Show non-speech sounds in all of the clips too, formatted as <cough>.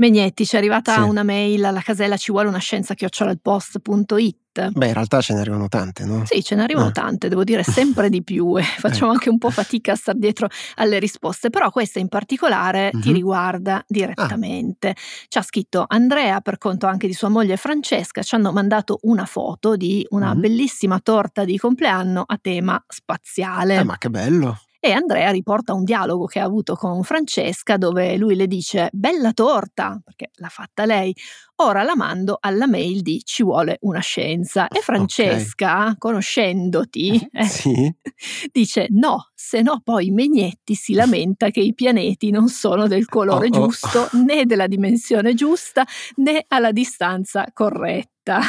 Megnetti, ci è arrivata sì. una mail alla casella ci vuole una scienza chiocciolalpost.it. Beh, in realtà ce ne arrivano tante, no? Sì, ce ne arrivano eh. tante, devo dire sempre di più e <laughs> facciamo ecco. anche un po' fatica a star dietro alle risposte, però questa in particolare mm-hmm. ti riguarda direttamente. Ah. Ci ha scritto Andrea per conto anche di sua moglie Francesca, ci hanno mandato una foto di una mm-hmm. bellissima torta di compleanno a tema spaziale. Eh, ma che bello! E Andrea riporta un dialogo che ha avuto con Francesca dove lui le dice bella torta, perché l'ha fatta lei, ora la mando alla mail di ci vuole una scienza. E Francesca, okay. conoscendoti, eh, sì. <laughs> dice no, se no poi Megnetti si lamenta che i pianeti non sono del colore oh, giusto, oh. né della dimensione giusta, né alla distanza corretta.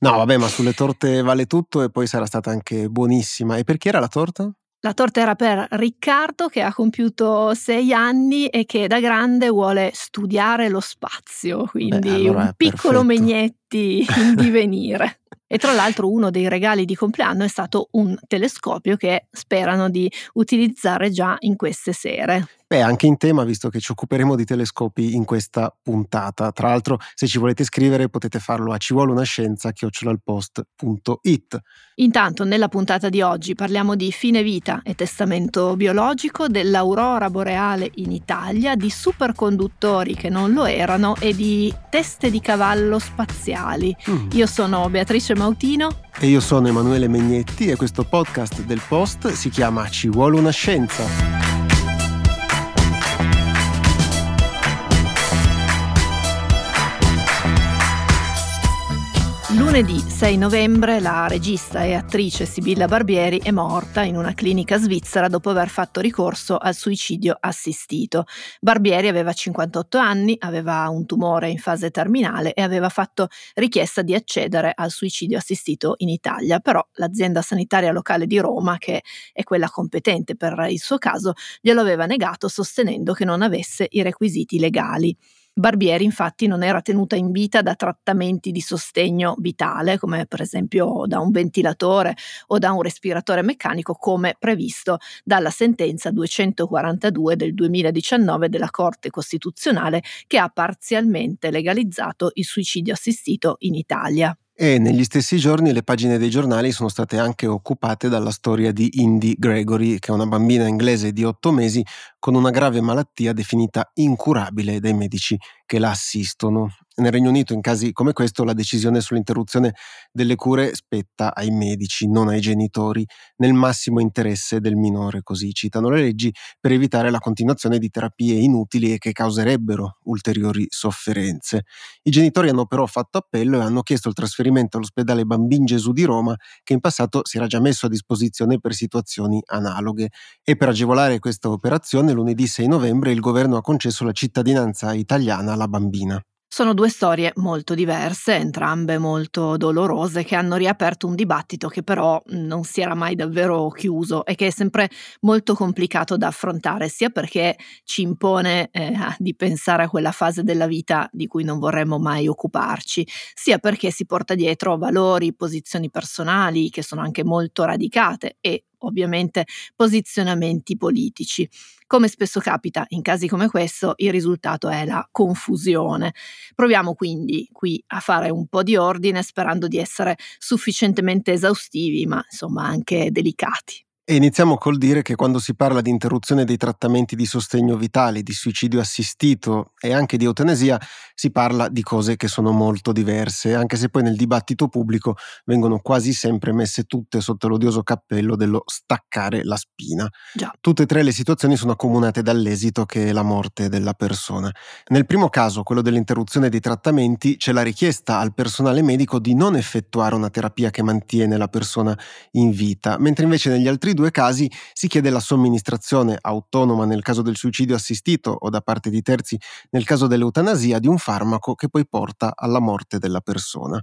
No, vabbè, ma sulle torte vale tutto e poi sarà stata anche buonissima. E per chi era la torta? La torta era per Riccardo che ha compiuto sei anni e che da grande vuole studiare lo spazio, quindi Beh, allora un piccolo perfetto. Megnetti in <laughs> divenire. E tra l'altro uno dei regali di compleanno è stato un telescopio che sperano di utilizzare già in queste sere. Beh, anche in tema, visto che ci occuperemo di telescopi in questa puntata. Tra l'altro, se ci volete scrivere potete farlo a ci vuole una scienza chiocciolalpost.it. Intanto, nella puntata di oggi parliamo di fine vita e testamento biologico, dell'aurora boreale in Italia, di superconduttori che non lo erano e di teste di cavallo spaziali. Mm. Io sono Beatrice Mautino. E io sono Emanuele Megnetti e questo podcast del Post si chiama Ci vuole una scienza. Lunedì 6 novembre la regista e attrice Sibilla Barbieri è morta in una clinica svizzera dopo aver fatto ricorso al suicidio assistito. Barbieri aveva 58 anni, aveva un tumore in fase terminale e aveva fatto richiesta di accedere al suicidio assistito in Italia, però l'azienda sanitaria locale di Roma, che è quella competente per il suo caso, glielo aveva negato sostenendo che non avesse i requisiti legali. Barbieri infatti non era tenuta in vita da trattamenti di sostegno vitale, come per esempio da un ventilatore o da un respiratore meccanico, come previsto dalla sentenza 242 del 2019 della Corte Costituzionale che ha parzialmente legalizzato il suicidio assistito in Italia. E negli stessi giorni le pagine dei giornali sono state anche occupate dalla storia di Indy Gregory, che è una bambina inglese di otto mesi con una grave malattia definita incurabile dai medici che la assistono. Nel Regno Unito, in casi come questo, la decisione sull'interruzione delle cure spetta ai medici, non ai genitori, nel massimo interesse del minore, così citano le leggi, per evitare la continuazione di terapie inutili e che causerebbero ulteriori sofferenze. I genitori hanno però fatto appello e hanno chiesto il trasferimento all'ospedale Bambin Gesù di Roma, che in passato si era già messo a disposizione per situazioni analoghe. E per agevolare questa operazione, lunedì 6 novembre il governo ha concesso la cittadinanza italiana alla bambina. Sono due storie molto diverse, entrambe molto dolorose, che hanno riaperto un dibattito che però non si era mai davvero chiuso e che è sempre molto complicato da affrontare, sia perché ci impone eh, di pensare a quella fase della vita di cui non vorremmo mai occuparci, sia perché si porta dietro valori, posizioni personali che sono anche molto radicate e ovviamente posizionamenti politici. Come spesso capita in casi come questo, il risultato è la confusione. Proviamo quindi qui a fare un po' di ordine sperando di essere sufficientemente esaustivi, ma insomma anche delicati. E iniziamo col dire che quando si parla di interruzione dei trattamenti di sostegno vitale, di suicidio assistito e anche di eutanasia, si parla di cose che sono molto diverse, anche se poi nel dibattito pubblico vengono quasi sempre messe tutte sotto l'odioso cappello dello staccare la spina. Già. Tutte e tre le situazioni sono accomunate dall'esito che è la morte della persona. Nel primo caso, quello dell'interruzione dei trattamenti, c'è la richiesta al personale medico di non effettuare una terapia che mantiene la persona in vita, mentre invece negli altri due casi si chiede la somministrazione autonoma nel caso del suicidio assistito o da parte di terzi nel caso dell'eutanasia di un farmaco che poi porta alla morte della persona.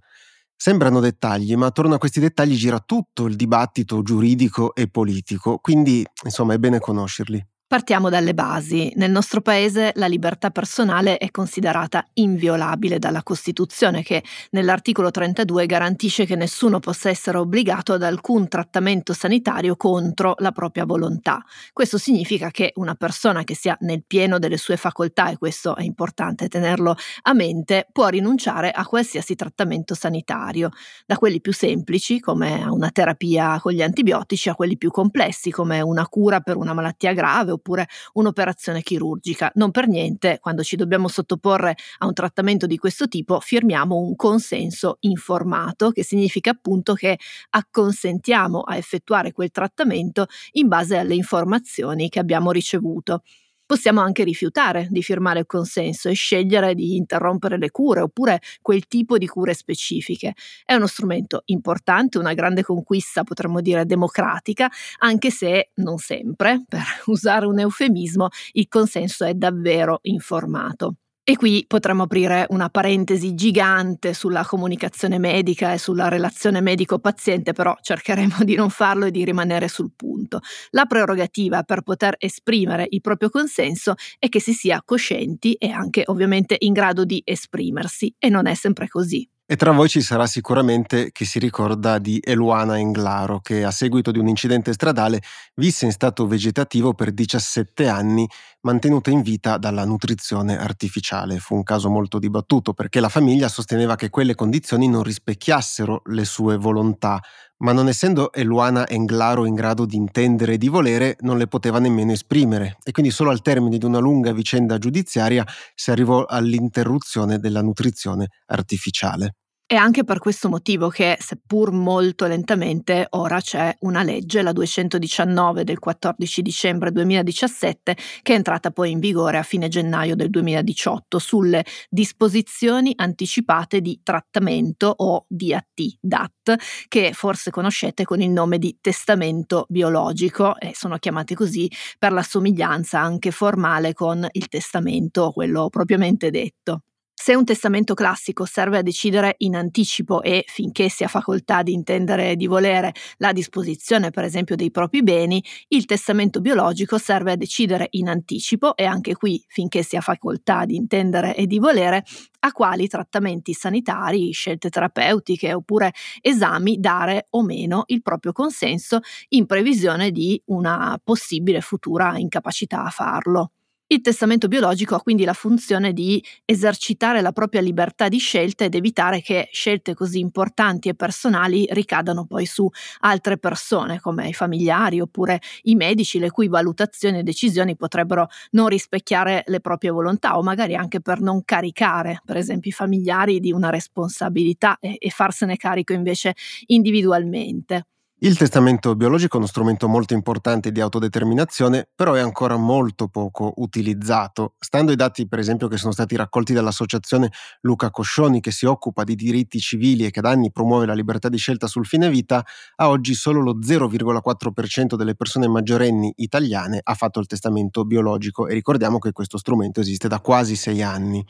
Sembrano dettagli, ma attorno a questi dettagli gira tutto il dibattito giuridico e politico, quindi insomma è bene conoscerli. Partiamo dalle basi. Nel nostro paese la libertà personale è considerata inviolabile dalla Costituzione che nell'articolo 32 garantisce che nessuno possa essere obbligato ad alcun trattamento sanitario contro la propria volontà. Questo significa che una persona che sia nel pieno delle sue facoltà, e questo è importante tenerlo a mente, può rinunciare a qualsiasi trattamento sanitario, da quelli più semplici come una terapia con gli antibiotici a quelli più complessi come una cura per una malattia grave oppure un'operazione chirurgica. Non per niente, quando ci dobbiamo sottoporre a un trattamento di questo tipo, firmiamo un consenso informato, che significa appunto che acconsentiamo a effettuare quel trattamento in base alle informazioni che abbiamo ricevuto. Possiamo anche rifiutare di firmare il consenso e scegliere di interrompere le cure oppure quel tipo di cure specifiche. È uno strumento importante, una grande conquista, potremmo dire democratica, anche se non sempre, per <laughs> usare un eufemismo, il consenso è davvero informato. E qui potremmo aprire una parentesi gigante sulla comunicazione medica e sulla relazione medico-paziente, però cercheremo di non farlo e di rimanere sul punto. La prerogativa per poter esprimere il proprio consenso è che si sia coscienti e anche ovviamente in grado di esprimersi, e non è sempre così. E tra voi ci sarà sicuramente chi si ricorda di Eluana Englaro, che a seguito di un incidente stradale visse in stato vegetativo per 17 anni, mantenuta in vita dalla nutrizione artificiale. Fu un caso molto dibattuto perché la famiglia sosteneva che quelle condizioni non rispecchiassero le sue volontà, ma non essendo Eluana Englaro in grado di intendere e di volere, non le poteva nemmeno esprimere e quindi solo al termine di una lunga vicenda giudiziaria si arrivò all'interruzione della nutrizione artificiale. È anche per questo motivo che, seppur molto lentamente, ora c'è una legge, la 219 del 14 dicembre 2017, che è entrata poi in vigore a fine gennaio del 2018 sulle disposizioni anticipate di trattamento o DAT, DAT, che forse conoscete con il nome di testamento biologico e sono chiamati così per la somiglianza anche formale con il testamento, quello propriamente detto. Se un testamento classico serve a decidere in anticipo e, finché si ha facoltà di intendere e di volere, la disposizione per esempio dei propri beni, il testamento biologico serve a decidere in anticipo e anche qui, finché si ha facoltà di intendere e di volere, a quali trattamenti sanitari, scelte terapeutiche oppure esami dare o meno il proprio consenso in previsione di una possibile futura incapacità a farlo. Il testamento biologico ha quindi la funzione di esercitare la propria libertà di scelta ed evitare che scelte così importanti e personali ricadano poi su altre persone come i familiari oppure i medici le cui valutazioni e decisioni potrebbero non rispecchiare le proprie volontà o magari anche per non caricare per esempio i familiari di una responsabilità e, e farsene carico invece individualmente. Il testamento biologico è uno strumento molto importante di autodeterminazione, però è ancora molto poco utilizzato. Stando ai dati, per esempio, che sono stati raccolti dall'associazione Luca Coscioni, che si occupa di diritti civili e che da anni promuove la libertà di scelta sul fine vita, a oggi solo lo 0,4% delle persone maggiorenni italiane ha fatto il testamento biologico e ricordiamo che questo strumento esiste da quasi sei anni.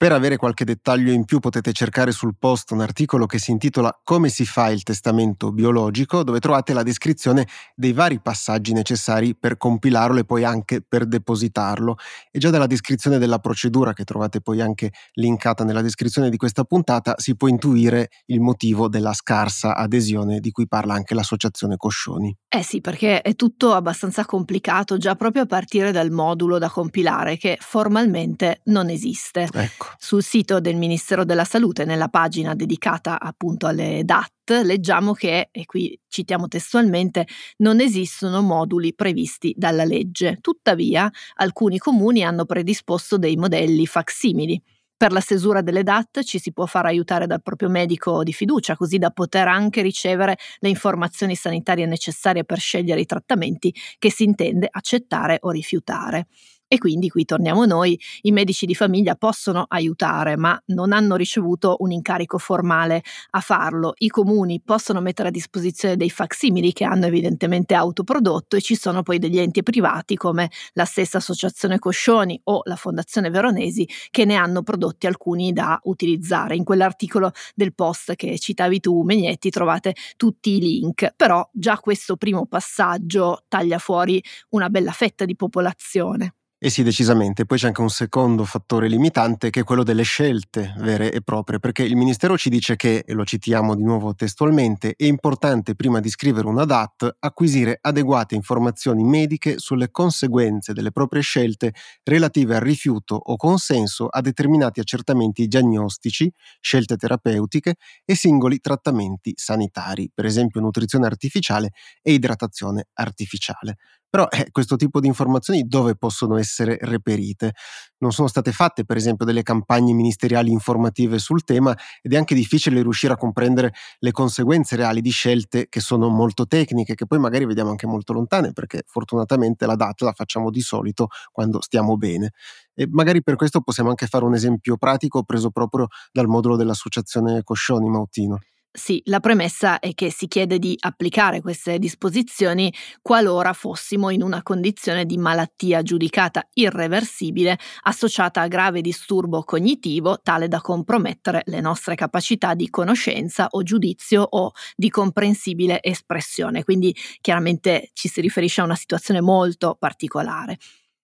Per avere qualche dettaglio in più potete cercare sul post un articolo che si intitola Come si fa il testamento biologico, dove trovate la descrizione dei vari passaggi necessari per compilarlo e poi anche per depositarlo. E già dalla descrizione della procedura, che trovate poi anche linkata nella descrizione di questa puntata, si può intuire il motivo della scarsa adesione di cui parla anche l'associazione Coscioni. Eh sì, perché è tutto abbastanza complicato già proprio a partire dal modulo da compilare che formalmente non esiste. Ecco. Sul sito del Ministero della Salute, nella pagina dedicata appunto alle DAT, leggiamo che, e qui citiamo testualmente, non esistono moduli previsti dalla legge. Tuttavia, alcuni comuni hanno predisposto dei modelli facsimili. Per la stesura delle DAT ci si può far aiutare dal proprio medico di fiducia, così da poter anche ricevere le informazioni sanitarie necessarie per scegliere i trattamenti che si intende accettare o rifiutare. E quindi qui torniamo noi, i medici di famiglia possono aiutare, ma non hanno ricevuto un incarico formale a farlo. I comuni possono mettere a disposizione dei facsimili che hanno evidentemente autoprodotto e ci sono poi degli enti privati come la stessa Associazione Coscioni o la Fondazione Veronesi che ne hanno prodotti alcuni da utilizzare. In quell'articolo del post che citavi tu, Megnetti, trovate tutti i link, però già questo primo passaggio taglia fuori una bella fetta di popolazione. Eh sì, decisamente. Poi c'è anche un secondo fattore limitante che è quello delle scelte vere e proprie, perché il Ministero ci dice che, e lo citiamo di nuovo testualmente, è importante prima di scrivere una DAT acquisire adeguate informazioni mediche sulle conseguenze delle proprie scelte relative al rifiuto o consenso a determinati accertamenti diagnostici, scelte terapeutiche e singoli trattamenti sanitari, per esempio nutrizione artificiale e idratazione artificiale. Però eh, questo tipo di informazioni dove possono essere reperite? Non sono state fatte, per esempio, delle campagne ministeriali informative sul tema ed è anche difficile riuscire a comprendere le conseguenze reali di scelte che sono molto tecniche, che poi magari vediamo anche molto lontane, perché fortunatamente la data la facciamo di solito quando stiamo bene. E magari per questo possiamo anche fare un esempio pratico preso proprio dal modulo dell'associazione Coscioni Mautino. Sì, la premessa è che si chiede di applicare queste disposizioni qualora fossimo in una condizione di malattia giudicata irreversibile associata a grave disturbo cognitivo tale da compromettere le nostre capacità di conoscenza o giudizio o di comprensibile espressione. Quindi chiaramente ci si riferisce a una situazione molto particolare.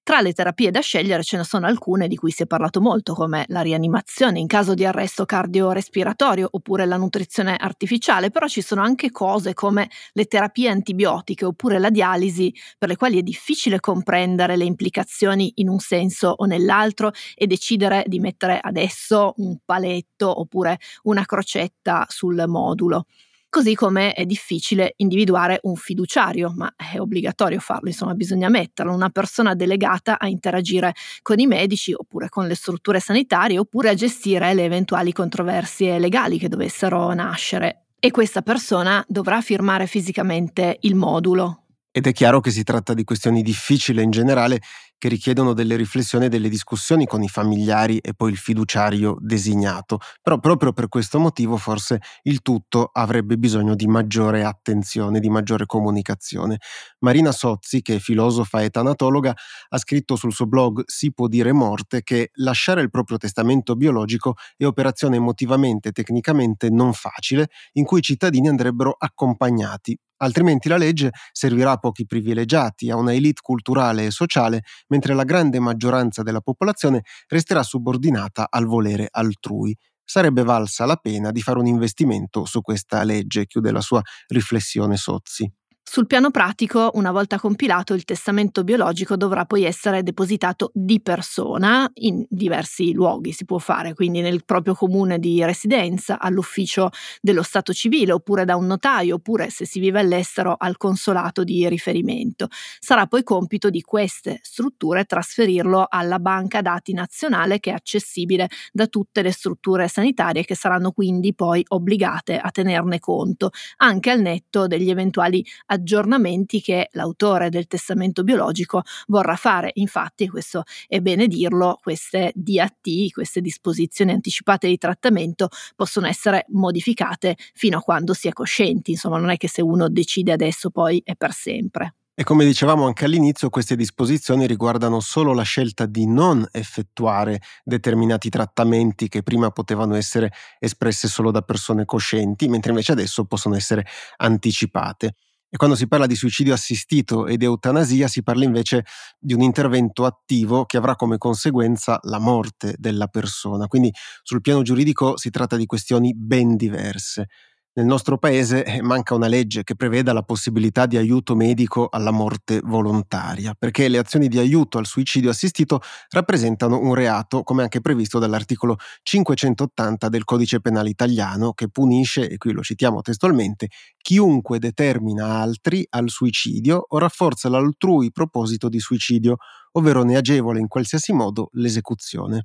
Tra le terapie da scegliere ce ne sono alcune di cui si è parlato molto, come la rianimazione in caso di arresto cardiorespiratorio oppure la nutrizione artificiale, però ci sono anche cose come le terapie antibiotiche oppure la dialisi, per le quali è difficile comprendere le implicazioni in un senso o nell'altro e decidere di mettere adesso un paletto oppure una crocetta sul modulo così come è difficile individuare un fiduciario, ma è obbligatorio farlo, insomma bisogna metterlo, una persona delegata a interagire con i medici oppure con le strutture sanitarie oppure a gestire le eventuali controversie legali che dovessero nascere. E questa persona dovrà firmare fisicamente il modulo, ed è chiaro che si tratta di questioni difficili in generale che richiedono delle riflessioni e delle discussioni con i familiari e poi il fiduciario designato. Però proprio per questo motivo forse il tutto avrebbe bisogno di maggiore attenzione, di maggiore comunicazione. Marina Sozzi, che è filosofa e tanatologa, ha scritto sul suo blog Si può dire morte che lasciare il proprio testamento biologico è operazione emotivamente e tecnicamente non facile, in cui i cittadini andrebbero accompagnati altrimenti la legge servirà a pochi privilegiati, a una elite culturale e sociale, mentre la grande maggioranza della popolazione resterà subordinata al volere altrui. Sarebbe valsa la pena di fare un investimento su questa legge, chiude la sua riflessione Sozzi. Sul piano pratico, una volta compilato, il testamento biologico dovrà poi essere depositato di persona in diversi luoghi, si può fare, quindi nel proprio comune di residenza, all'ufficio dello Stato civile, oppure da un notaio, oppure se si vive all'estero al consolato di riferimento. Sarà poi compito di queste strutture trasferirlo alla banca dati nazionale che è accessibile da tutte le strutture sanitarie che saranno quindi poi obbligate a tenerne conto, anche al netto degli eventuali aggiornamenti che l'autore del testamento biologico vorrà fare. Infatti, questo è bene dirlo, queste DAT, queste disposizioni anticipate di trattamento possono essere modificate fino a quando si è coscienti, insomma non è che se uno decide adesso poi è per sempre. E come dicevamo anche all'inizio, queste disposizioni riguardano solo la scelta di non effettuare determinati trattamenti che prima potevano essere espresse solo da persone coscienti, mentre invece adesso possono essere anticipate. E quando si parla di suicidio assistito ed eutanasia si parla invece di un intervento attivo che avrà come conseguenza la morte della persona. Quindi sul piano giuridico si tratta di questioni ben diverse. Nel nostro paese eh, manca una legge che preveda la possibilità di aiuto medico alla morte volontaria, perché le azioni di aiuto al suicidio assistito rappresentano un reato, come anche previsto dall'articolo 580 del Codice Penale italiano, che punisce, e qui lo citiamo testualmente, chiunque determina altri al suicidio o rafforza l'altrui proposito di suicidio, ovvero ne agevola in qualsiasi modo l'esecuzione.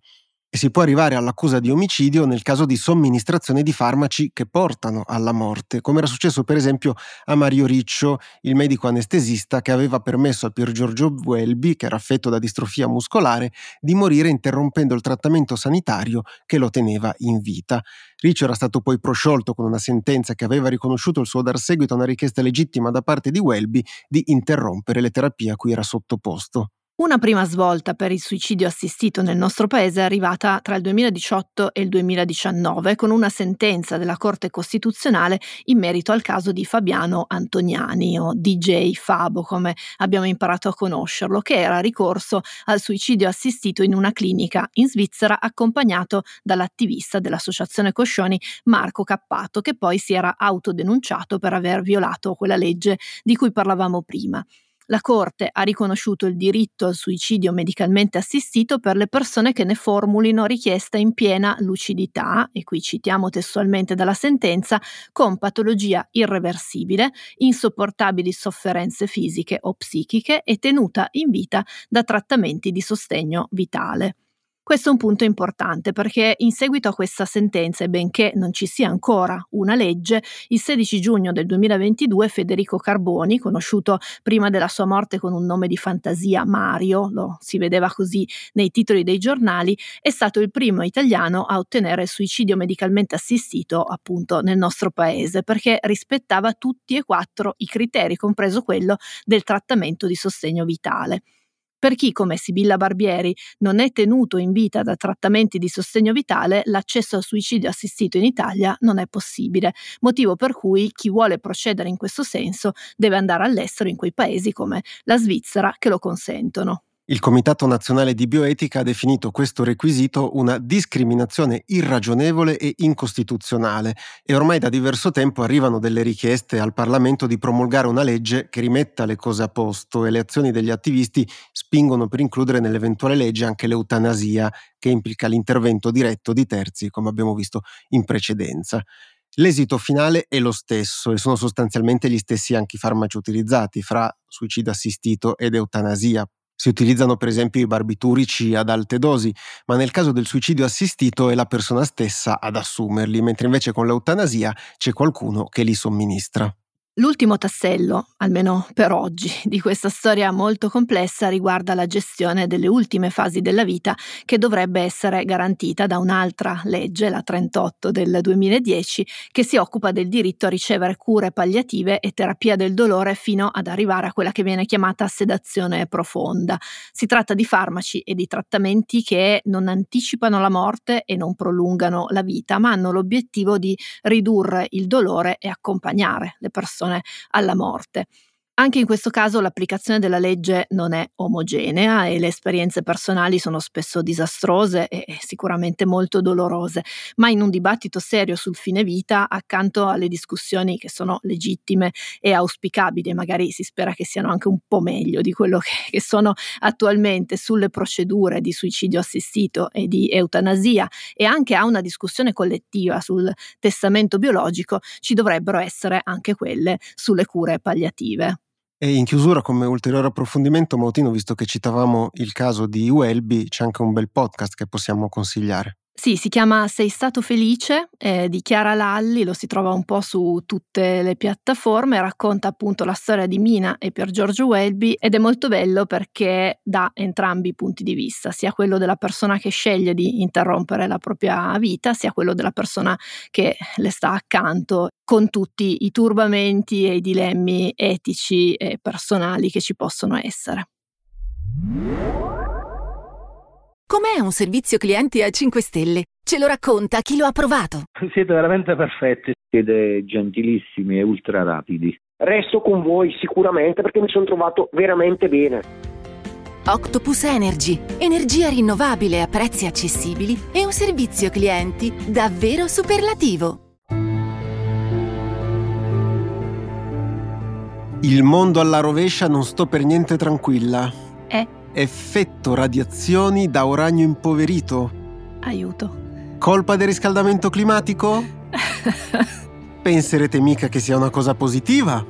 E si può arrivare all'accusa di omicidio nel caso di somministrazione di farmaci che portano alla morte, come era successo per esempio a Mario Riccio, il medico anestesista che aveva permesso a Pier Giorgio Welby, che era affetto da distrofia muscolare, di morire interrompendo il trattamento sanitario che lo teneva in vita. Riccio era stato poi prosciolto con una sentenza che aveva riconosciuto il suo dar seguito a una richiesta legittima da parte di Welby di interrompere le terapie a cui era sottoposto. Una prima svolta per il suicidio assistito nel nostro paese è arrivata tra il 2018 e il 2019 con una sentenza della Corte Costituzionale in merito al caso di Fabiano Antoniani o DJ Fabo come abbiamo imparato a conoscerlo, che era ricorso al suicidio assistito in una clinica in Svizzera accompagnato dall'attivista dell'Associazione Coscioni Marco Cappato che poi si era autodenunciato per aver violato quella legge di cui parlavamo prima la Corte ha riconosciuto il diritto al suicidio medicalmente assistito per le persone che ne formulino richiesta in piena lucidità, e qui citiamo testualmente dalla sentenza, con patologia irreversibile, insopportabili sofferenze fisiche o psichiche e tenuta in vita da trattamenti di sostegno vitale. Questo è un punto importante perché in seguito a questa sentenza, e benché non ci sia ancora una legge, il 16 giugno del 2022 Federico Carboni, conosciuto prima della sua morte con un nome di fantasia Mario, lo si vedeva così nei titoli dei giornali, è stato il primo italiano a ottenere il suicidio medicalmente assistito appunto nel nostro paese perché rispettava tutti e quattro i criteri, compreso quello del trattamento di sostegno vitale. Per chi, come Sibilla Barbieri, non è tenuto in vita da trattamenti di sostegno vitale, l'accesso al suicidio assistito in Italia non è possibile, motivo per cui chi vuole procedere in questo senso deve andare all'estero in quei paesi come la Svizzera che lo consentono. Il Comitato Nazionale di Bioetica ha definito questo requisito una discriminazione irragionevole e incostituzionale e ormai da diverso tempo arrivano delle richieste al Parlamento di promulgare una legge che rimetta le cose a posto e le azioni degli attivisti spingono per includere nell'eventuale legge anche l'eutanasia, che implica l'intervento diretto di terzi, come abbiamo visto in precedenza. L'esito finale è lo stesso e sono sostanzialmente gli stessi anche i farmaci utilizzati fra suicidio assistito ed eutanasia, si utilizzano per esempio i barbiturici ad alte dosi, ma nel caso del suicidio assistito è la persona stessa ad assumerli, mentre invece con l'eutanasia c'è qualcuno che li somministra. L'ultimo tassello, almeno per oggi, di questa storia molto complessa riguarda la gestione delle ultime fasi della vita che dovrebbe essere garantita da un'altra legge, la 38 del 2010, che si occupa del diritto a ricevere cure palliative e terapia del dolore fino ad arrivare a quella che viene chiamata sedazione profonda. Si tratta di farmaci e di trattamenti che non anticipano la morte e non prolungano la vita, ma hanno l'obiettivo di ridurre il dolore e accompagnare le persone persone alla morte. Anche in questo caso l'applicazione della legge non è omogenea e le esperienze personali sono spesso disastrose e sicuramente molto dolorose, ma in un dibattito serio sul fine vita, accanto alle discussioni che sono legittime e auspicabili, magari si spera che siano anche un po' meglio di quello che, che sono attualmente sulle procedure di suicidio assistito e di eutanasia e anche a una discussione collettiva sul testamento biologico, ci dovrebbero essere anche quelle sulle cure palliative. E in chiusura, come ulteriore approfondimento, Mautino, visto che citavamo il caso di Welby, c'è anche un bel podcast che possiamo consigliare. Sì, si chiama Sei stato felice eh, di Chiara Lalli, lo si trova un po' su tutte le piattaforme, racconta appunto la storia di Mina e Pier Giorgio Welby ed è molto bello perché dà entrambi i punti di vista, sia quello della persona che sceglie di interrompere la propria vita, sia quello della persona che le sta accanto con tutti i turbamenti e i dilemmi etici e personali che ci possono essere. Com'è un servizio clienti a 5 stelle? Ce lo racconta chi lo ha provato. Siete veramente perfetti, siete gentilissimi e ultra rapidi. Resto con voi sicuramente perché mi sono trovato veramente bene. Octopus Energy, energia rinnovabile a prezzi accessibili e un servizio clienti davvero superlativo. Il mondo alla rovescia non sto per niente tranquilla. Eh? Effetto radiazioni da uranio impoverito. Aiuto. Colpa del riscaldamento climatico? <laughs> Penserete mica che sia una cosa positiva?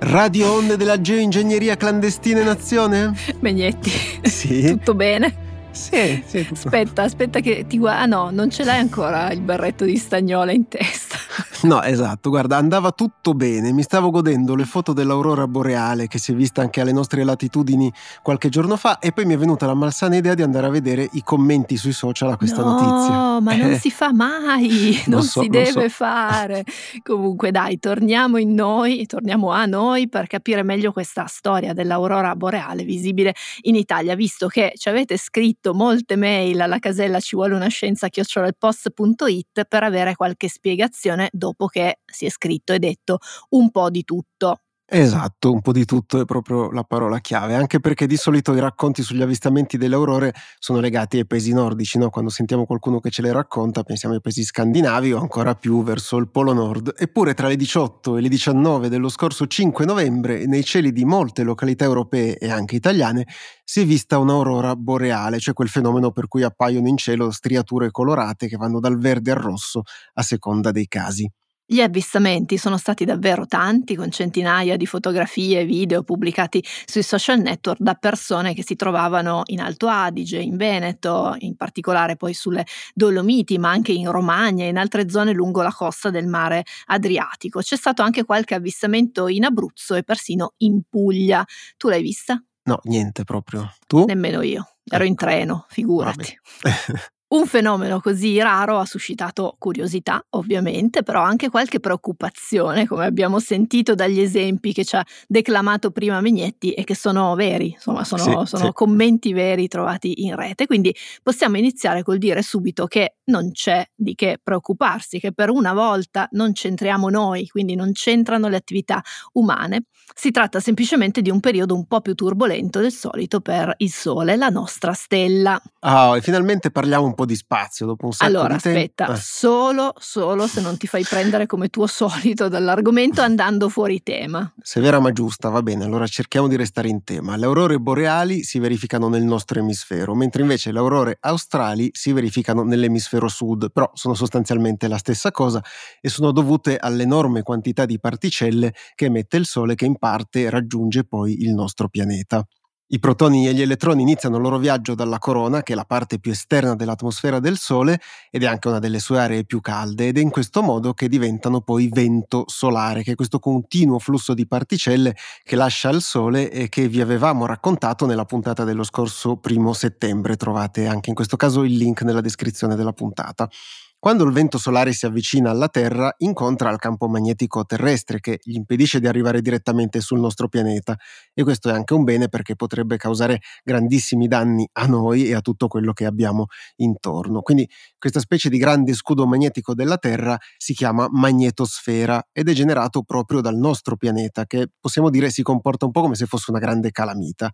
Radio Onde della Geoingegneria clandestina in azione? Megnetti. Sì. Tutto bene? Sì, sì. <laughs> Tutto. Aspetta, aspetta che ti guarda. Ah no, non ce l'hai ancora il berretto di stagnola in testa. <laughs> No, esatto, guarda, andava tutto bene, mi stavo godendo le foto dell'aurora boreale che si è vista anche alle nostre latitudini qualche giorno fa e poi mi è venuta la malsana idea di andare a vedere i commenti sui social a questa no, notizia. No, ma non Eh, si fa mai, <laughs> non so, si deve so. fare. Comunque dai, torniamo in noi, torniamo a noi per capire meglio questa storia dell'aurora boreale visibile in Italia, visto che ci avete scritto molte mail alla casella ci vuole una scienza chiocciolailpost.it per avere qualche spiegazione dopo che si è scritto e detto un po' di tutto. Esatto, un po' di tutto è proprio la parola chiave, anche perché di solito i racconti sugli avvistamenti delle aurore sono legati ai paesi nordici, no? Quando sentiamo qualcuno che ce le racconta pensiamo ai paesi scandinavi o ancora più verso il Polo Nord. Eppure tra le 18 e le 19 dello scorso 5 novembre, nei cieli di molte località europee e anche italiane, si è vista un'aurora boreale, cioè quel fenomeno per cui appaiono in cielo striature colorate che vanno dal verde al rosso a seconda dei casi. Gli avvistamenti sono stati davvero tanti, con centinaia di fotografie e video pubblicati sui social network da persone che si trovavano in Alto Adige, in Veneto, in particolare poi sulle Dolomiti, ma anche in Romagna e in altre zone lungo la costa del mare Adriatico. C'è stato anche qualche avvistamento in Abruzzo e persino in Puglia. Tu l'hai vista? No, niente proprio. Tu? Nemmeno io. Ero in Ecco. treno, figurati. <laughs> Un fenomeno così raro ha suscitato curiosità, ovviamente, però anche qualche preoccupazione, come abbiamo sentito dagli esempi che ci ha declamato prima Mignetti e che sono veri, insomma, sono, Sì, sono sì. commenti veri trovati in rete. Quindi possiamo iniziare col dire subito che non c'è di che preoccuparsi, che per una volta non c'entriamo noi, quindi non c'entrano le attività umane. Si tratta semplicemente di un periodo un po' più turbolento del solito per il Sole, la nostra stella. Ah, e finalmente parliamo un po' di spazio dopo un sacco Allora, di tempo. aspetta, Eh, solo, solo se non ti fai prendere come tuo <laughs> solito dall'argomento andando fuori tema. severa ma giusta, va bene, allora cerchiamo di restare in tema. Le aurore boreali si verificano nel nostro emisfero, mentre invece le aurore australi si verificano nell'emisfero sud, però sono sostanzialmente la stessa cosa e sono dovute all'enorme quantità di particelle che emette il Sole che in parte raggiunge poi il nostro pianeta. I protoni e gli elettroni iniziano il loro viaggio dalla corona, che è la parte più esterna dell'atmosfera del Sole ed è anche una delle sue aree più calde, ed è in questo modo che diventano poi vento solare, che è questo continuo flusso di particelle che lascia il Sole e che vi avevamo raccontato nella puntata dello scorso primo settembre. Trovate anche in questo caso il link nella descrizione della puntata. Quando il vento solare si avvicina alla Terra, incontra il campo magnetico terrestre che gli impedisce di arrivare direttamente sul nostro pianeta e questo è anche un bene perché potrebbe causare grandissimi danni a noi e a tutto quello che abbiamo intorno. Quindi questa specie di grande scudo magnetico della Terra si chiama magnetosfera ed è generato proprio dal nostro pianeta che possiamo dire si comporta un po' come se fosse una grande calamita.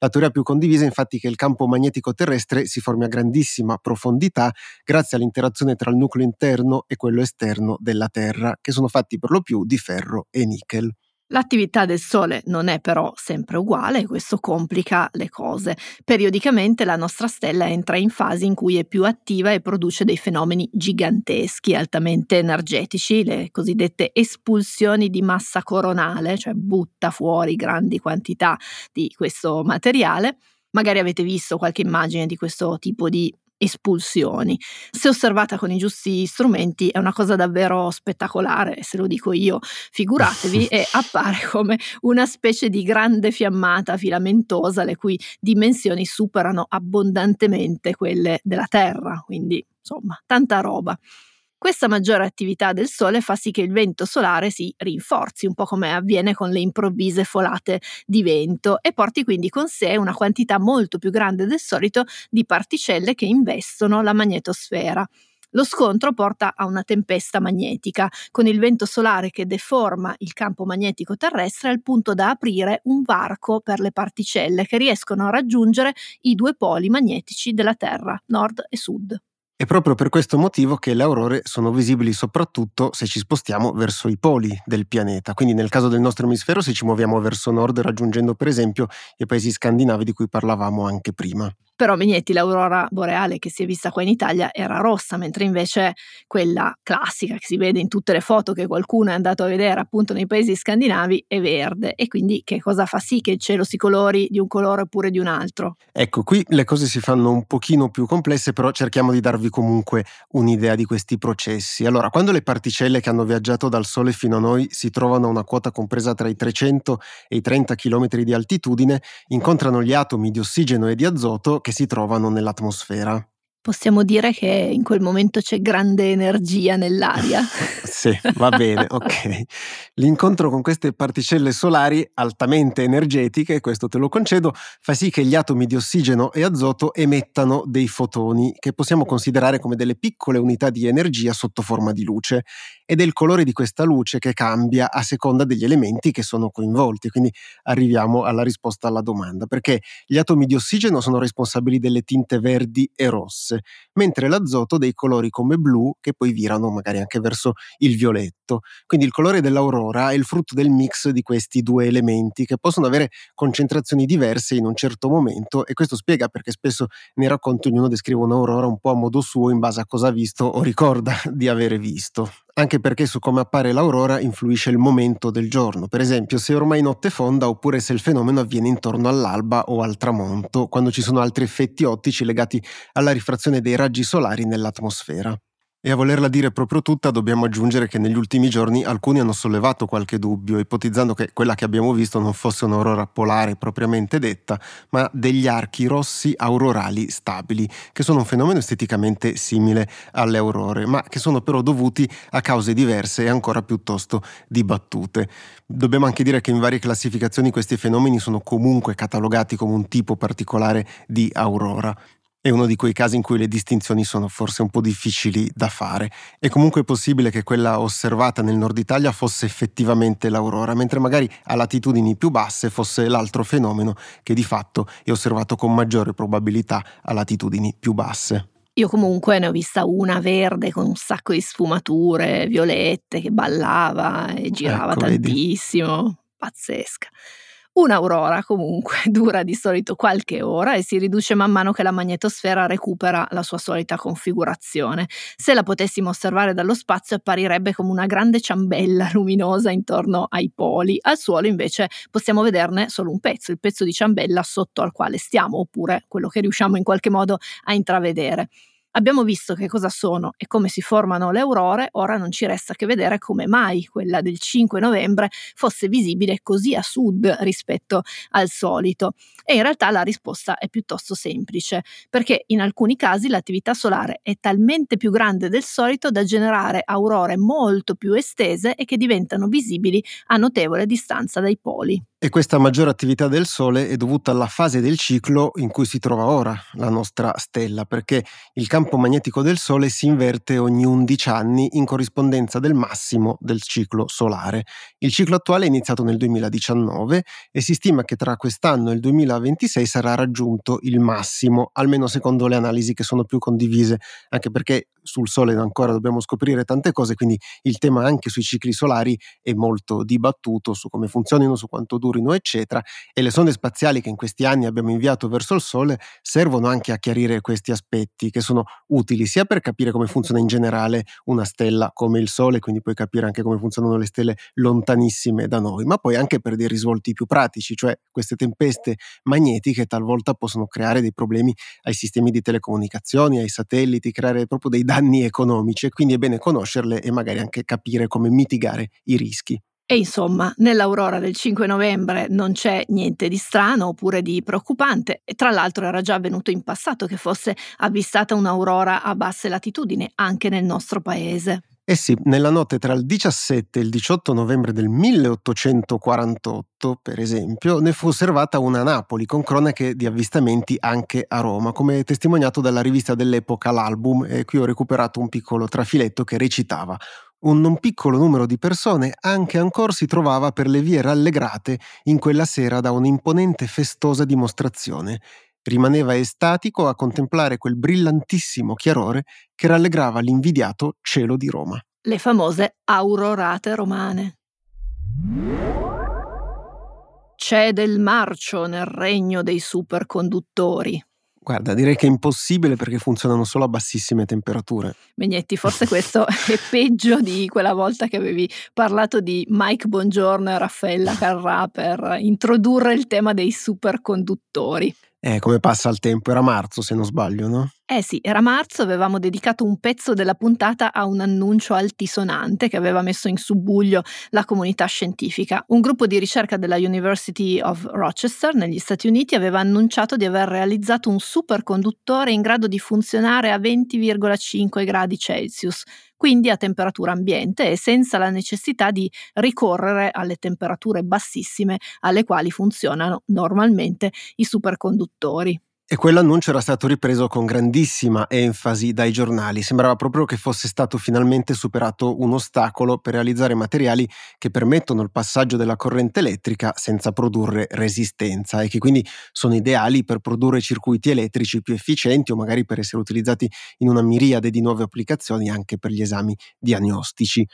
La teoria più condivisa è infatti che il campo magnetico terrestre si formi a grandissima profondità grazie all'interazione tra il nucleo interno e quello esterno della Terra, che sono fatti per lo più di ferro e nickel. L'attività del Sole non è però sempre uguale e questo complica le cose. Periodicamente la nostra stella entra in fasi in cui è più attiva e produce dei fenomeni giganteschi, altamente energetici, le cosiddette espulsioni di massa coronale, cioè butta fuori grandi quantità di questo materiale. Magari avete visto qualche immagine di questo tipo di espulsioni. Se osservata con i giusti strumenti è una cosa davvero spettacolare, se lo dico io, figuratevi, <laughs> e appare come una specie di grande fiammata filamentosa le cui dimensioni superano abbondantemente quelle della Terra, quindi insomma, tanta roba. Questa maggiore attività del Sole fa sì che il vento solare si rinforzi, un po' come avviene con le improvvise folate di vento, e porti quindi con sé una quantità molto più grande del solito di particelle che investono la magnetosfera. Lo scontro porta a una tempesta magnetica, con il vento solare che deforma il campo magnetico terrestre al punto da aprire un varco per le particelle che riescono a raggiungere i due poli magnetici della Terra, nord e sud. È proprio per questo motivo che le aurore sono visibili soprattutto se ci spostiamo verso i poli del pianeta. Quindi nel caso del nostro emisfero se ci muoviamo verso nord raggiungendo per esempio i paesi scandinavi di cui parlavamo anche prima. Però Megnetti, l'aurora boreale che si è vista qua in Italia era rossa, mentre invece quella classica che si vede in tutte le foto che qualcuno è andato a vedere appunto nei paesi scandinavi è verde. E quindi che cosa fa sì che il cielo si colori di un colore oppure di un altro? Ecco, qui le cose si fanno un pochino più complesse, però cerchiamo di darvi comunque un'idea di questi processi. Allora, quando le particelle che hanno viaggiato dal Sole fino a noi si trovano a una quota compresa tra i 300 e i 30 km di altitudine, incontrano gli atomi di ossigeno e di azoto che si trovano nell'atmosfera. Possiamo dire che in quel momento c'è grande energia nell'aria. <laughs> sì, va bene, <laughs> ok. L'incontro con queste particelle solari altamente energetiche, questo te lo concedo, fa sì che gli atomi di ossigeno e azoto emettano dei fotoni che possiamo considerare come delle piccole unità di energia sotto forma di luce ed è il colore di questa luce che cambia a seconda degli elementi che sono coinvolti. Quindi arriviamo alla risposta alla domanda, perché gli atomi di ossigeno sono responsabili delle tinte verdi e rosse, mentre l'azoto dei colori come blu che poi virano magari anche verso il violetto. Quindi il colore dell'aurora è il frutto del mix di questi due elementi che possono avere concentrazioni diverse in un certo momento e questo spiega perché spesso nei racconti ognuno descrive un'aurora un po' a modo suo in base a cosa ha visto o ricorda <laughs> di avere visto anche perché su come appare l'aurora influisce il momento del giorno, per esempio se ormai notte fonda oppure se il fenomeno avviene intorno all'alba o al tramonto, quando ci sono altri effetti ottici legati alla rifrazione dei raggi solari nell'atmosfera. E a volerla dire proprio tutta dobbiamo aggiungere che negli ultimi giorni alcuni hanno sollevato qualche dubbio, ipotizzando che quella che abbiamo visto non fosse un'aurora polare propriamente detta, ma degli archi rossi aurorali stabili, che sono un fenomeno esteticamente simile alle aurore, ma che sono però dovuti a cause diverse e ancora piuttosto dibattute. Dobbiamo anche dire che in varie classificazioni questi fenomeni sono comunque catalogati come un tipo particolare di aurora. È uno di quei casi in cui le distinzioni sono forse un po' difficili da fare. È comunque possibile che quella osservata nel nord Italia fosse effettivamente l'aurora, mentre magari a latitudini più basse fosse l'altro fenomeno che di fatto è osservato con maggiore probabilità a latitudini più basse. Io comunque ne ho vista una verde con un sacco di sfumature violette che ballava e girava ecco, tantissimo. Vedi. Pazzesca. Un'aurora comunque <laughs> dura di solito qualche ora e si riduce man mano che la magnetosfera recupera la sua solita configurazione. Se la potessimo osservare dallo spazio apparirebbe come una grande ciambella <laughs> luminosa intorno ai poli. Al suolo invece possiamo vederne solo un pezzo, il pezzo di ciambella sotto al quale stiamo oppure quello che riusciamo in qualche modo a intravedere. Abbiamo visto che cosa sono e come si formano le aurore, ora non ci resta che vedere come mai quella del 5 novembre fosse visibile così a sud rispetto al solito. E in realtà la risposta è piuttosto semplice, perché in alcuni casi l'attività solare è talmente più grande del solito da generare aurore molto più estese e che diventano visibili a notevole distanza dai poli. E questa maggiore attività del Sole è dovuta alla fase del ciclo in cui si trova ora la nostra stella, perché il campo magnetico del Sole si inverte ogni 11 anni in corrispondenza del massimo del ciclo solare. Il ciclo attuale è iniziato nel 2019 e si stima che tra quest'anno e il 2026 sarà raggiunto il massimo, almeno secondo le analisi che sono più condivise, anche perché sul Sole ancora dobbiamo scoprire tante cose, quindi il tema anche sui cicli solari è molto dibattuto su come funzionino, su quanto durino, eccetera, e le sonde spaziali che in questi anni abbiamo inviato verso il Sole servono anche a chiarire questi aspetti che sono utili sia per capire come funziona in generale una stella come il Sole, quindi puoi capire anche come funzionano le stelle lontanissime da noi, ma poi anche per dei risvolti più pratici, cioè queste tempeste magnetiche talvolta possono creare dei problemi ai sistemi di telecomunicazioni, ai satelliti, creare proprio dei danni danni economici e quindi è bene conoscerle e magari anche capire come mitigare i rischi. E insomma, nell'aurora del 5 novembre non c'è niente di strano oppure di preoccupante e tra l'altro era già avvenuto in passato che fosse avvistata un'aurora a basse latitudini anche nel nostro paese. Eh sì, nella notte tra il 17 e il 18 novembre del 1848, per esempio, ne fu osservata una a Napoli, con cronache di avvistamenti anche a Roma, come testimoniato dalla rivista dell'epoca L'Album, e qui ho recuperato un piccolo trafiletto che recitava un non piccolo numero di persone anche ancora si trovava per le vie rallegrate in quella sera da un'imponente festosa dimostrazione rimaneva estatico a contemplare quel brillantissimo chiarore che rallegrava l'invidiato cielo di Roma. Le famose aurorate romane. C'è del marcio nel regno dei superconduttori. Guarda, direi che è impossibile perché funzionano solo a bassissime temperature. Megnetti, forse <laughs> questo è peggio di quella volta che avevi parlato di Mike Bongiorno e Raffaella Carrà per introdurre il tema dei superconduttori. Eh, come passa il tempo, era marzo se non sbaglio, no? Eh sì, era marzo, avevamo dedicato un pezzo della puntata a un annuncio altisonante che aveva messo in subbuglio la comunità scientifica. Un gruppo di ricerca della University of Rochester negli Stati Uniti aveva annunciato di aver realizzato un superconduttore in grado di funzionare a 20,5 gradi Celsius, quindi a temperatura ambiente e senza la necessità di ricorrere alle temperature bassissime alle quali funzionano normalmente i superconduttori. E quell'annuncio era stato ripreso con grandissima enfasi dai giornali. Sembrava proprio che fosse stato finalmente superato un ostacolo per realizzare materiali che permettono il passaggio della corrente elettrica senza produrre resistenza e che quindi sono ideali per produrre circuiti elettrici più efficienti o magari per essere utilizzati in una miriade di nuove applicazioni anche per gli esami diagnostici.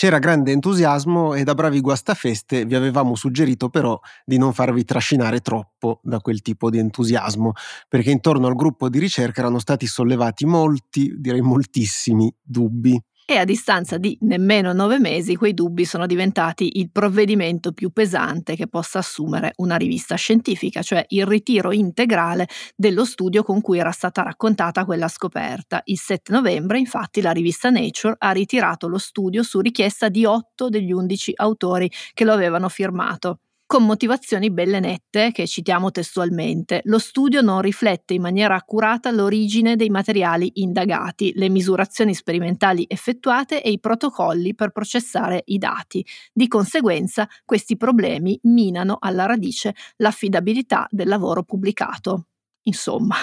C'era grande entusiasmo e da bravi guastafeste vi avevamo suggerito però di non farvi trascinare troppo da quel tipo di entusiasmo, perché intorno al gruppo di ricerca erano stati sollevati molti, direi moltissimi dubbi e a distanza di nemmeno nove mesi quei dubbi sono diventati il provvedimento più pesante che possa assumere una rivista scientifica, cioè il ritiro integrale dello studio con cui era stata raccontata quella scoperta. Il 7 novembre, infatti, la rivista Nature ha ritirato lo studio su richiesta di otto degli undici autori che lo avevano firmato con motivazioni belle nette che citiamo testualmente. Lo studio non riflette in maniera accurata l'origine dei materiali indagati, le misurazioni sperimentali effettuate e i protocolli per processare i dati. Di conseguenza, questi problemi minano alla radice l'affidabilità del lavoro pubblicato. Insomma.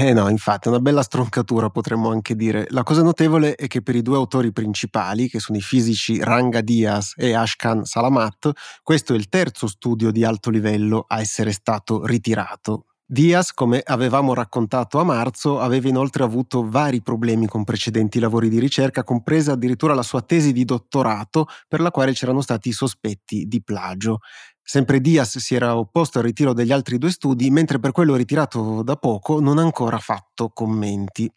Eh no, infatti, una bella stroncatura potremmo anche dire. La cosa notevole è che per i due autori principali, che sono i fisici Ranga Diaz e Ashkan Salamat, questo è il terzo studio di alto livello a essere stato ritirato. Diaz, come avevamo raccontato a marzo, aveva inoltre avuto vari problemi con precedenti lavori di ricerca, compresa addirittura la sua tesi di dottorato per la quale c'erano stati sospetti di plagio. Sempre Diaz si era opposto al ritiro degli altri due studi, mentre per quello ritirato da poco non ha ancora fatto commenti.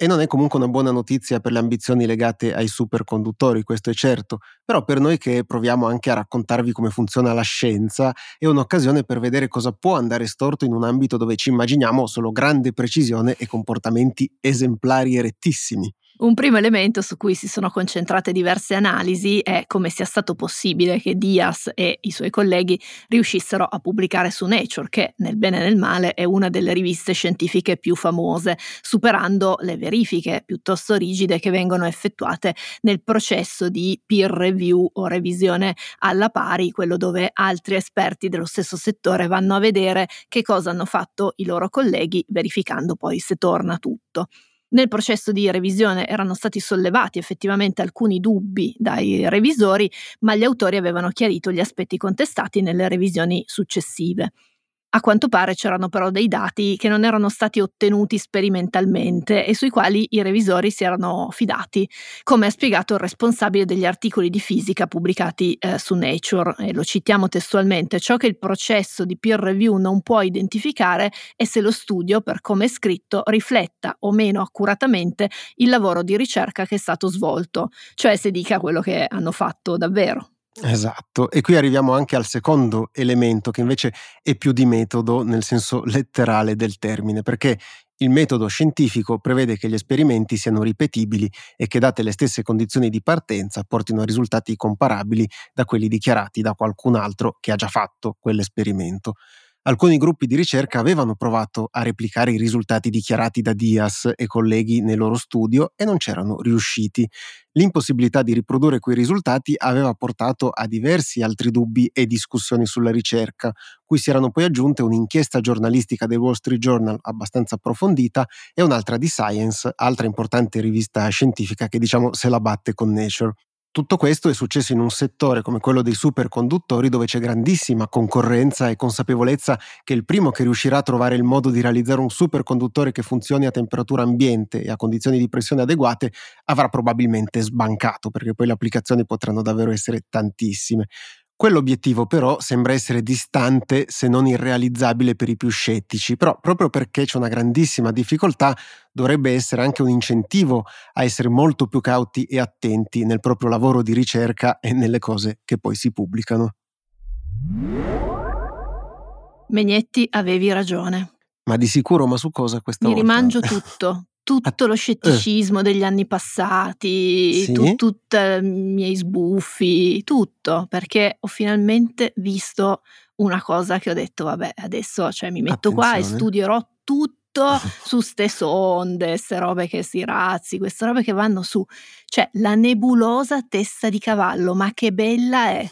E non è comunque una buona notizia per le ambizioni legate ai superconduttori, questo è certo, però per noi che proviamo anche a raccontarvi come funziona la scienza è un'occasione per vedere cosa può andare storto in un ambito dove ci immaginiamo solo grande precisione e comportamenti esemplari e rettissimi. Un primo elemento su cui si sono concentrate diverse analisi è come sia stato possibile che Diaz e i suoi colleghi riuscissero a pubblicare su Nature, che nel bene e nel male è una delle riviste scientifiche più famose, superando le verifiche piuttosto rigide che vengono effettuate nel processo di peer review o revisione alla pari, quello dove altri esperti dello stesso settore vanno a vedere che cosa hanno fatto i loro colleghi, verificando poi se torna tutto. Nel processo di revisione erano stati sollevati effettivamente alcuni dubbi dai revisori, ma gli autori avevano chiarito gli aspetti contestati nelle revisioni successive. A quanto pare c'erano però dei dati che non erano stati ottenuti sperimentalmente e sui quali i revisori si erano fidati, come ha spiegato il responsabile degli articoli di fisica pubblicati eh, su Nature, e lo citiamo testualmente, ciò che il processo di peer review non può identificare è se lo studio, per come è scritto, rifletta o meno accuratamente il lavoro di ricerca che è stato svolto, cioè se dica quello che hanno fatto davvero. Esatto, e qui arriviamo anche al secondo elemento che invece è più di metodo nel senso <laughs> letterale del termine, perché il metodo scientifico prevede che gli esperimenti siano ripetibili e che date le stesse condizioni di partenza portino a risultati comparabili da quelli dichiarati da qualcun altro che ha già fatto quell'esperimento. Alcuni gruppi di ricerca avevano provato a replicare i risultati dichiarati da Diaz e colleghi nel loro studio e non c'erano riusciti. L'impossibilità di riprodurre quei risultati aveva portato a diversi altri dubbi e discussioni sulla ricerca, cui si erano poi aggiunte un'inchiesta giornalistica del Wall Street Journal abbastanza approfondita e un'altra di Science, altra importante rivista scientifica che diciamo se la batte con Nature. Tutto questo è successo in un settore come quello dei superconduttori dove c'è grandissima concorrenza e consapevolezza che il primo che riuscirà a trovare il modo di realizzare un superconduttore che funzioni a temperatura ambiente e a condizioni di pressione adeguate avrà probabilmente sbancato perché poi le applicazioni potranno davvero essere tantissime. Quell'obiettivo però sembra essere distante se non irrealizzabile per i più scettici, però proprio perché c'è una grandissima difficoltà dovrebbe essere anche un incentivo a essere molto più cauti e attenti nel proprio lavoro di ricerca e nelle cose che poi si pubblicano. Megnetti, avevi ragione. Ma di sicuro, ma su cosa questa Mi volta? rimangio <laughs> tutto, tutto lo scetticismo degli anni passati, Sì? tu- tutti i miei sbuffi, tutto, perché ho finalmente visto una cosa che ho detto, vabbè, adesso cioè, mi metto qua e Attenzione. studierò tutto <laughs> su ste sonde, ste robe che si razzi, queste robe che vanno su. Cioè, la nebulosa testa di cavallo, ma che bella è!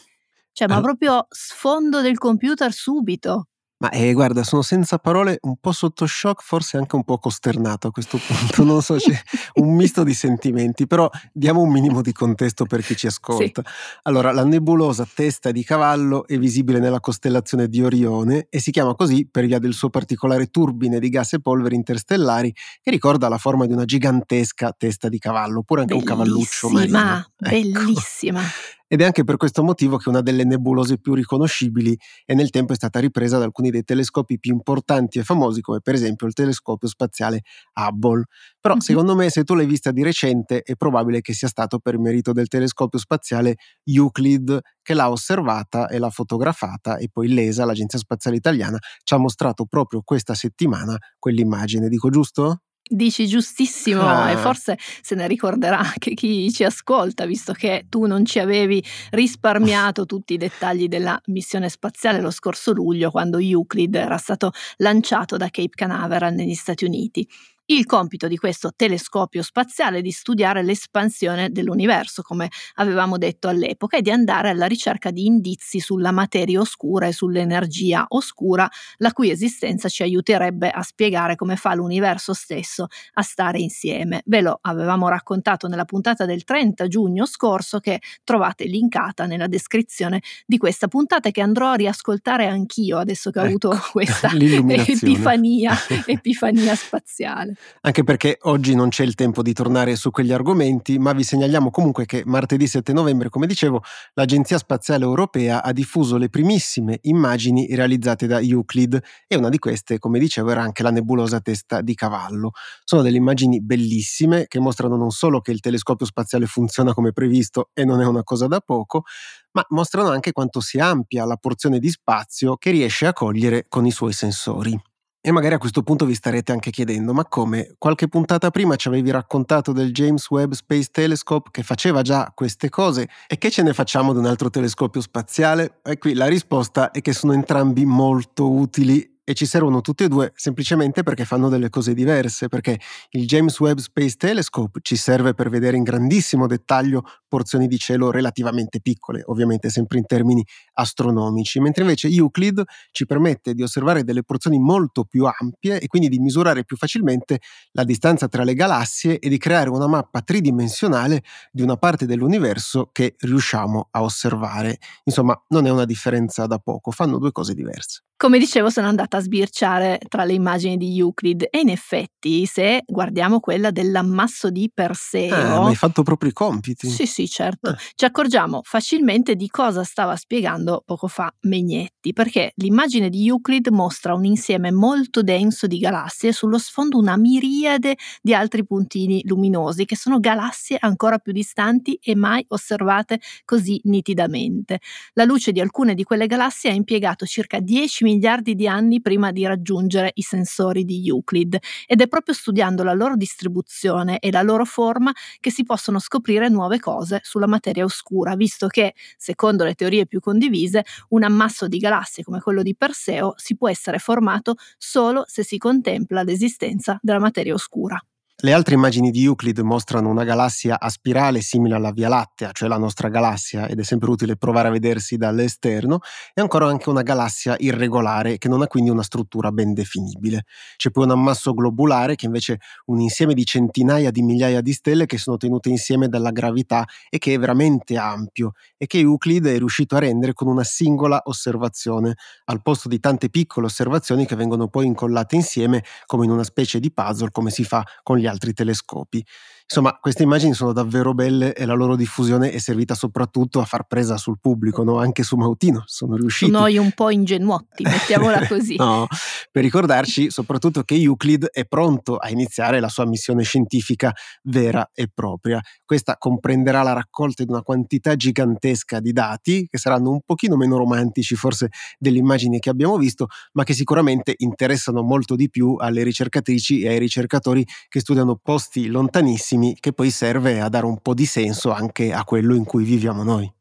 Cioè, ma proprio sfondo del computer subito. Ma eh, guarda, sono senza parole, un po' sotto shock, forse anche un po' costernato a questo punto. Non so, c'è <laughs> un misto di sentimenti, però diamo un minimo di contesto per chi ci ascolta. Allora, la nebulosa testa di cavallo è visibile nella costellazione di Orione e si chiama così per via del suo particolare turbine di gas e polveri interstellari che ricorda la forma di una gigantesca testa di cavallo, oppure anche un cavalluccio Bellissima, marino. Ecco. bellissima. Ed è anche per questo motivo che una delle nebulose più riconoscibili e nel tempo è stata ripresa da alcuni dei telescopi più importanti e famosi, come per esempio il telescopio spaziale Hubble. Però Mhm. secondo me se tu l'hai vista di recente è probabile che sia stato per merito del telescopio spaziale Euclid che l'ha osservata e l'ha fotografata e poi l'ESA, l'Agenzia Spaziale Italiana, ci ha mostrato proprio questa settimana quell'immagine. Dico giusto? Dici giustissimo Ah. e forse se ne ricorderà anche chi ci ascolta, visto che tu non ci avevi risparmiato <laughs> tutti i dettagli della missione spaziale lo scorso luglio, quando Euclid era stato lanciato da Cape Canaveral negli Stati Uniti. Il compito di questo telescopio spaziale è di studiare l'espansione dell'universo, come avevamo detto all'epoca, e di andare alla ricerca di indizi sulla materia oscura e sull'energia oscura, la cui esistenza ci aiuterebbe a spiegare come fa l'universo stesso a stare insieme. Ve lo avevamo raccontato nella puntata del 30 giugno scorso che trovate linkata nella descrizione di questa puntata e che andrò a riascoltare anch'io adesso che ho Ecco, avuto questa <laughs> epifania, <laughs> epifania spaziale. Anche perché oggi non c'è il tempo di tornare su quegli argomenti, ma vi segnaliamo comunque che martedì 7 novembre, come dicevo, l'Agenzia Spaziale Europea ha diffuso le primissime immagini realizzate da Euclid e una di queste, come dicevo, era anche la nebulosa testa di cavallo. Sono delle immagini bellissime che mostrano non solo che il telescopio spaziale funziona come previsto e non è una cosa da poco, ma mostrano anche quanto sia ampia la porzione di spazio che riesce a cogliere con i suoi sensori. E magari a questo punto vi starete anche chiedendo, ma come? Qualche puntata prima ci avevi raccontato del James Webb Space Telescope che faceva già queste cose e che ce ne facciamo di un altro telescopio spaziale? E qui la risposta è che sono entrambi molto utili e ci servono tutti e due semplicemente perché fanno delle cose diverse, perché il James Webb Space Telescope ci serve per vedere in grandissimo dettaglio porzioni di cielo relativamente piccole, ovviamente sempre in termini astronomici, mentre invece Euclid ci permette di osservare delle porzioni molto più ampie e quindi di misurare più facilmente la distanza tra le galassie e di creare una mappa tridimensionale di una parte dell'universo che riusciamo a osservare. Insomma, non è una differenza da poco, fanno due cose diverse. Come dicevo, sono andata a sbirciare tra le immagini di Euclid e in effetti, se guardiamo quella dell'ammasso di Perseo, ma hai fatto proprio i compiti? Sì, sì, certo. Ah. Ci accorgiamo facilmente di cosa stava spiegando poco fa Megnetti, perché l'immagine di Euclid mostra un insieme molto denso di galassie e sullo sfondo una miriade di altri puntini luminosi che sono galassie ancora più distanti e mai osservate così nitidamente. La luce di alcune di quelle galassie ha impiegato circa 10 miliardi di anni prima di raggiungere i sensori di Euclid ed è proprio studiando la loro distribuzione e la loro forma che si possono scoprire nuove cose sulla materia oscura, visto che, secondo le teorie più condivise, un ammasso di galassie come quello di Perseo si può essere formato solo se si contempla l'esistenza della materia oscura. Le altre immagini di Euclid mostrano una galassia a spirale simile alla Via Lattea, cioè la nostra galassia, ed è sempre utile provare a vedersi dall'esterno, e ancora anche una galassia irregolare che non ha quindi una struttura ben definibile. C'è poi un ammasso globulare che invece è un insieme di centinaia di migliaia di stelle che sono tenute insieme dalla gravità e che è veramente ampio e che Euclid è riuscito a rendere con una singola osservazione, al posto di tante piccole osservazioni che vengono poi incollate insieme come in una specie di puzzle come si fa con gli altri telescopi. Insomma, queste immagini sono davvero belle e la loro diffusione è servita soprattutto a far presa sul pubblico, no? anche su Mautino sono riusciti. Noi un po' ingenuotti, mettiamola <laughs> così. no, per ricordarci soprattutto che Euclid è pronto a iniziare la sua missione scientifica vera e propria. Questa comprenderà la raccolta di una quantità gigantesca di dati che saranno un pochino meno romantici forse delle immagini che abbiamo visto, ma che sicuramente interessano molto di più alle ricercatrici e ai ricercatori che studiano posti lontanissimi bellissimi che poi serve a dare un po' di senso anche a quello in cui viviamo noi.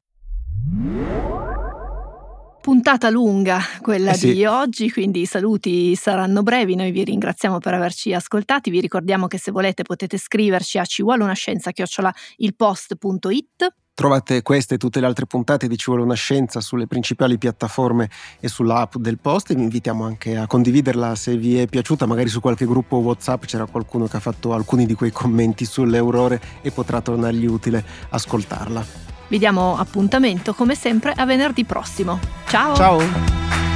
Puntata lunga quella eh sì. di oggi, quindi i saluti saranno brevi. Noi vi ringraziamo per averci ascoltati. Vi ricordiamo che se volete potete scriverci a ci vuole una scienza chiocciola ilpost.it Trovate queste e tutte le altre puntate di Ci vuole una scienza sulle principali piattaforme e sull'app del post e vi invitiamo anche a condividerla se vi è piaciuta, magari su qualche gruppo WhatsApp c'era qualcuno che ha fatto alcuni di quei commenti sulle aurore e potrà tornargli utile ascoltarla. Vi diamo appuntamento come sempre a venerdì prossimo. Ciao! Ciao!